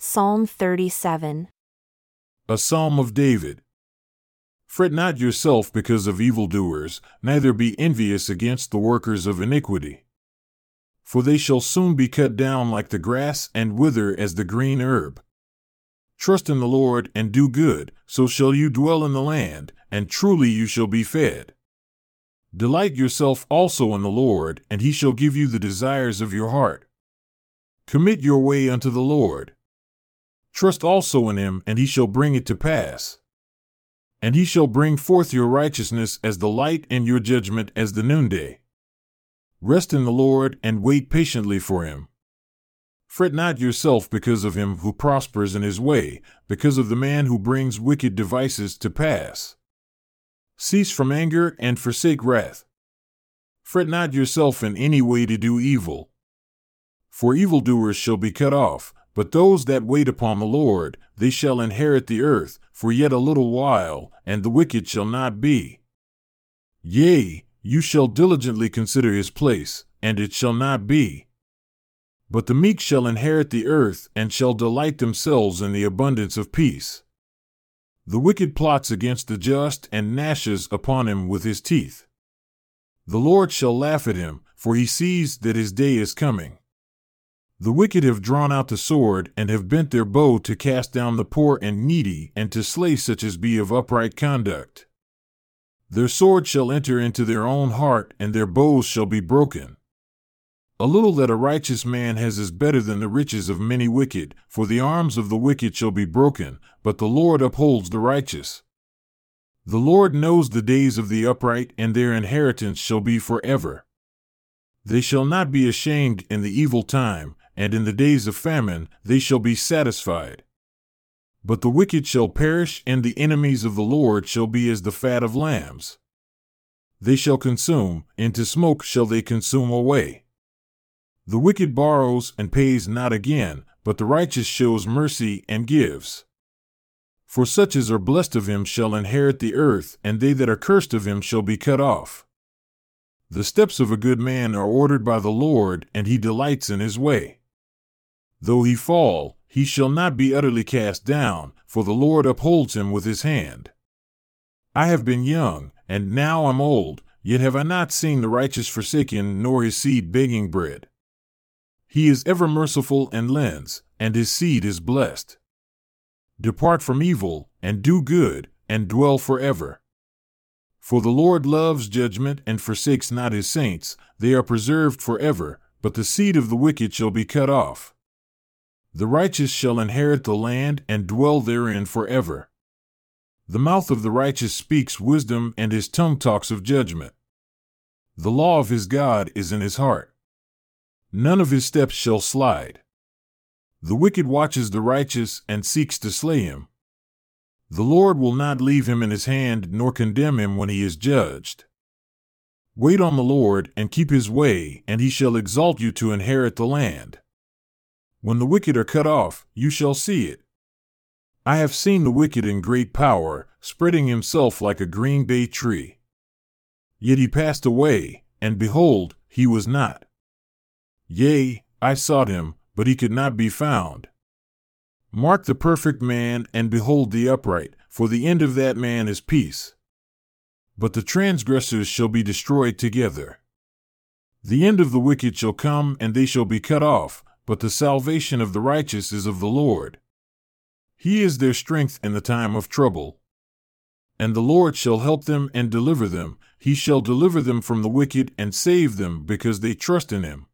Psalm 37. A Psalm of David. Fret not yourself because of evildoers, neither be envious against the workers of iniquity. For they shall soon be cut down like the grass and wither as the green herb. Trust in the Lord and do good, so shall you dwell in the land, and truly you shall be fed. Delight yourself also in the Lord, and he shall give you the desires of your heart. Commit your way unto the Lord. Trust also in him, and he shall bring it to pass. And he shall bring forth your righteousness as the light and your judgment as the noonday. Rest in the Lord and wait patiently for him. Fret not yourself because of him who prospers in his way, because of the man who brings wicked devices to pass. Cease from anger and forsake wrath. Fret not yourself in any way to do evil. For evildoers shall be cut off, but those that wait upon the Lord, they shall inherit the earth, for yet a little while, and the wicked shall not be. Yea, you shall diligently consider his place, and it shall not be. But the meek shall inherit the earth, and shall delight themselves in the abundance of peace. The wicked plots against the just, and gnashes upon him with his teeth. The Lord shall laugh at him, for he sees that his day is coming. The wicked have drawn out the sword, and have bent their bow to cast down the poor and needy, and to slay such as be of upright conduct. Their sword shall enter into their own heart, and their bows shall be broken. A little that a righteous man has is better than the riches of many wicked, for the arms of the wicked shall be broken, but the Lord upholds the righteous. The Lord knows the days of the upright, and their inheritance shall be forever. They shall not be ashamed in the evil time, and in the days of famine they shall be satisfied. But the wicked shall perish, and the enemies of the Lord shall be as the fat of lambs. They shall consume, into smoke shall they consume away. The wicked borrows and pays not again, but the righteous shows mercy and gives. For such as are blessed of him shall inherit the earth, and they that are cursed of him shall be cut off. The steps of a good man are ordered by the Lord, and he delights in his way. Though he fall, he shall not be utterly cast down, for the Lord upholds him with his hand. I have been young, and now am old, yet have I not seen the righteous forsaken, nor his seed begging bread. He is ever merciful and lends, and his seed is blessed. Depart from evil, and do good, and dwell forever. For the Lord loves judgment and forsakes not his saints, they are preserved forever, but the seed of the wicked shall be cut off. The righteous shall inherit the land and dwell therein forever. The mouth of the righteous speaks wisdom, and his tongue talks of judgment. The law of his God is in his heart. None of his steps shall slide. The wicked watches the righteous and seeks to slay him. The Lord will not leave him in his hand, nor condemn him when he is judged. Wait on the Lord and keep his way, and he shall exalt you to inherit the land. When the wicked are cut off, you shall see it. I have seen the wicked in great power, spreading himself like a green bay tree. Yet he passed away, and behold, he was not. Yea, I sought him, but he could not be found. Mark the perfect man, and behold the upright, for the end of that man is peace. But the transgressors shall be destroyed together. The end of the wicked shall come, and they shall be cut off, but the salvation of the righteous is of the Lord. He is their strength in the time of trouble. And the Lord shall help them and deliver them, he shall deliver them from the wicked and save them because they trust in him.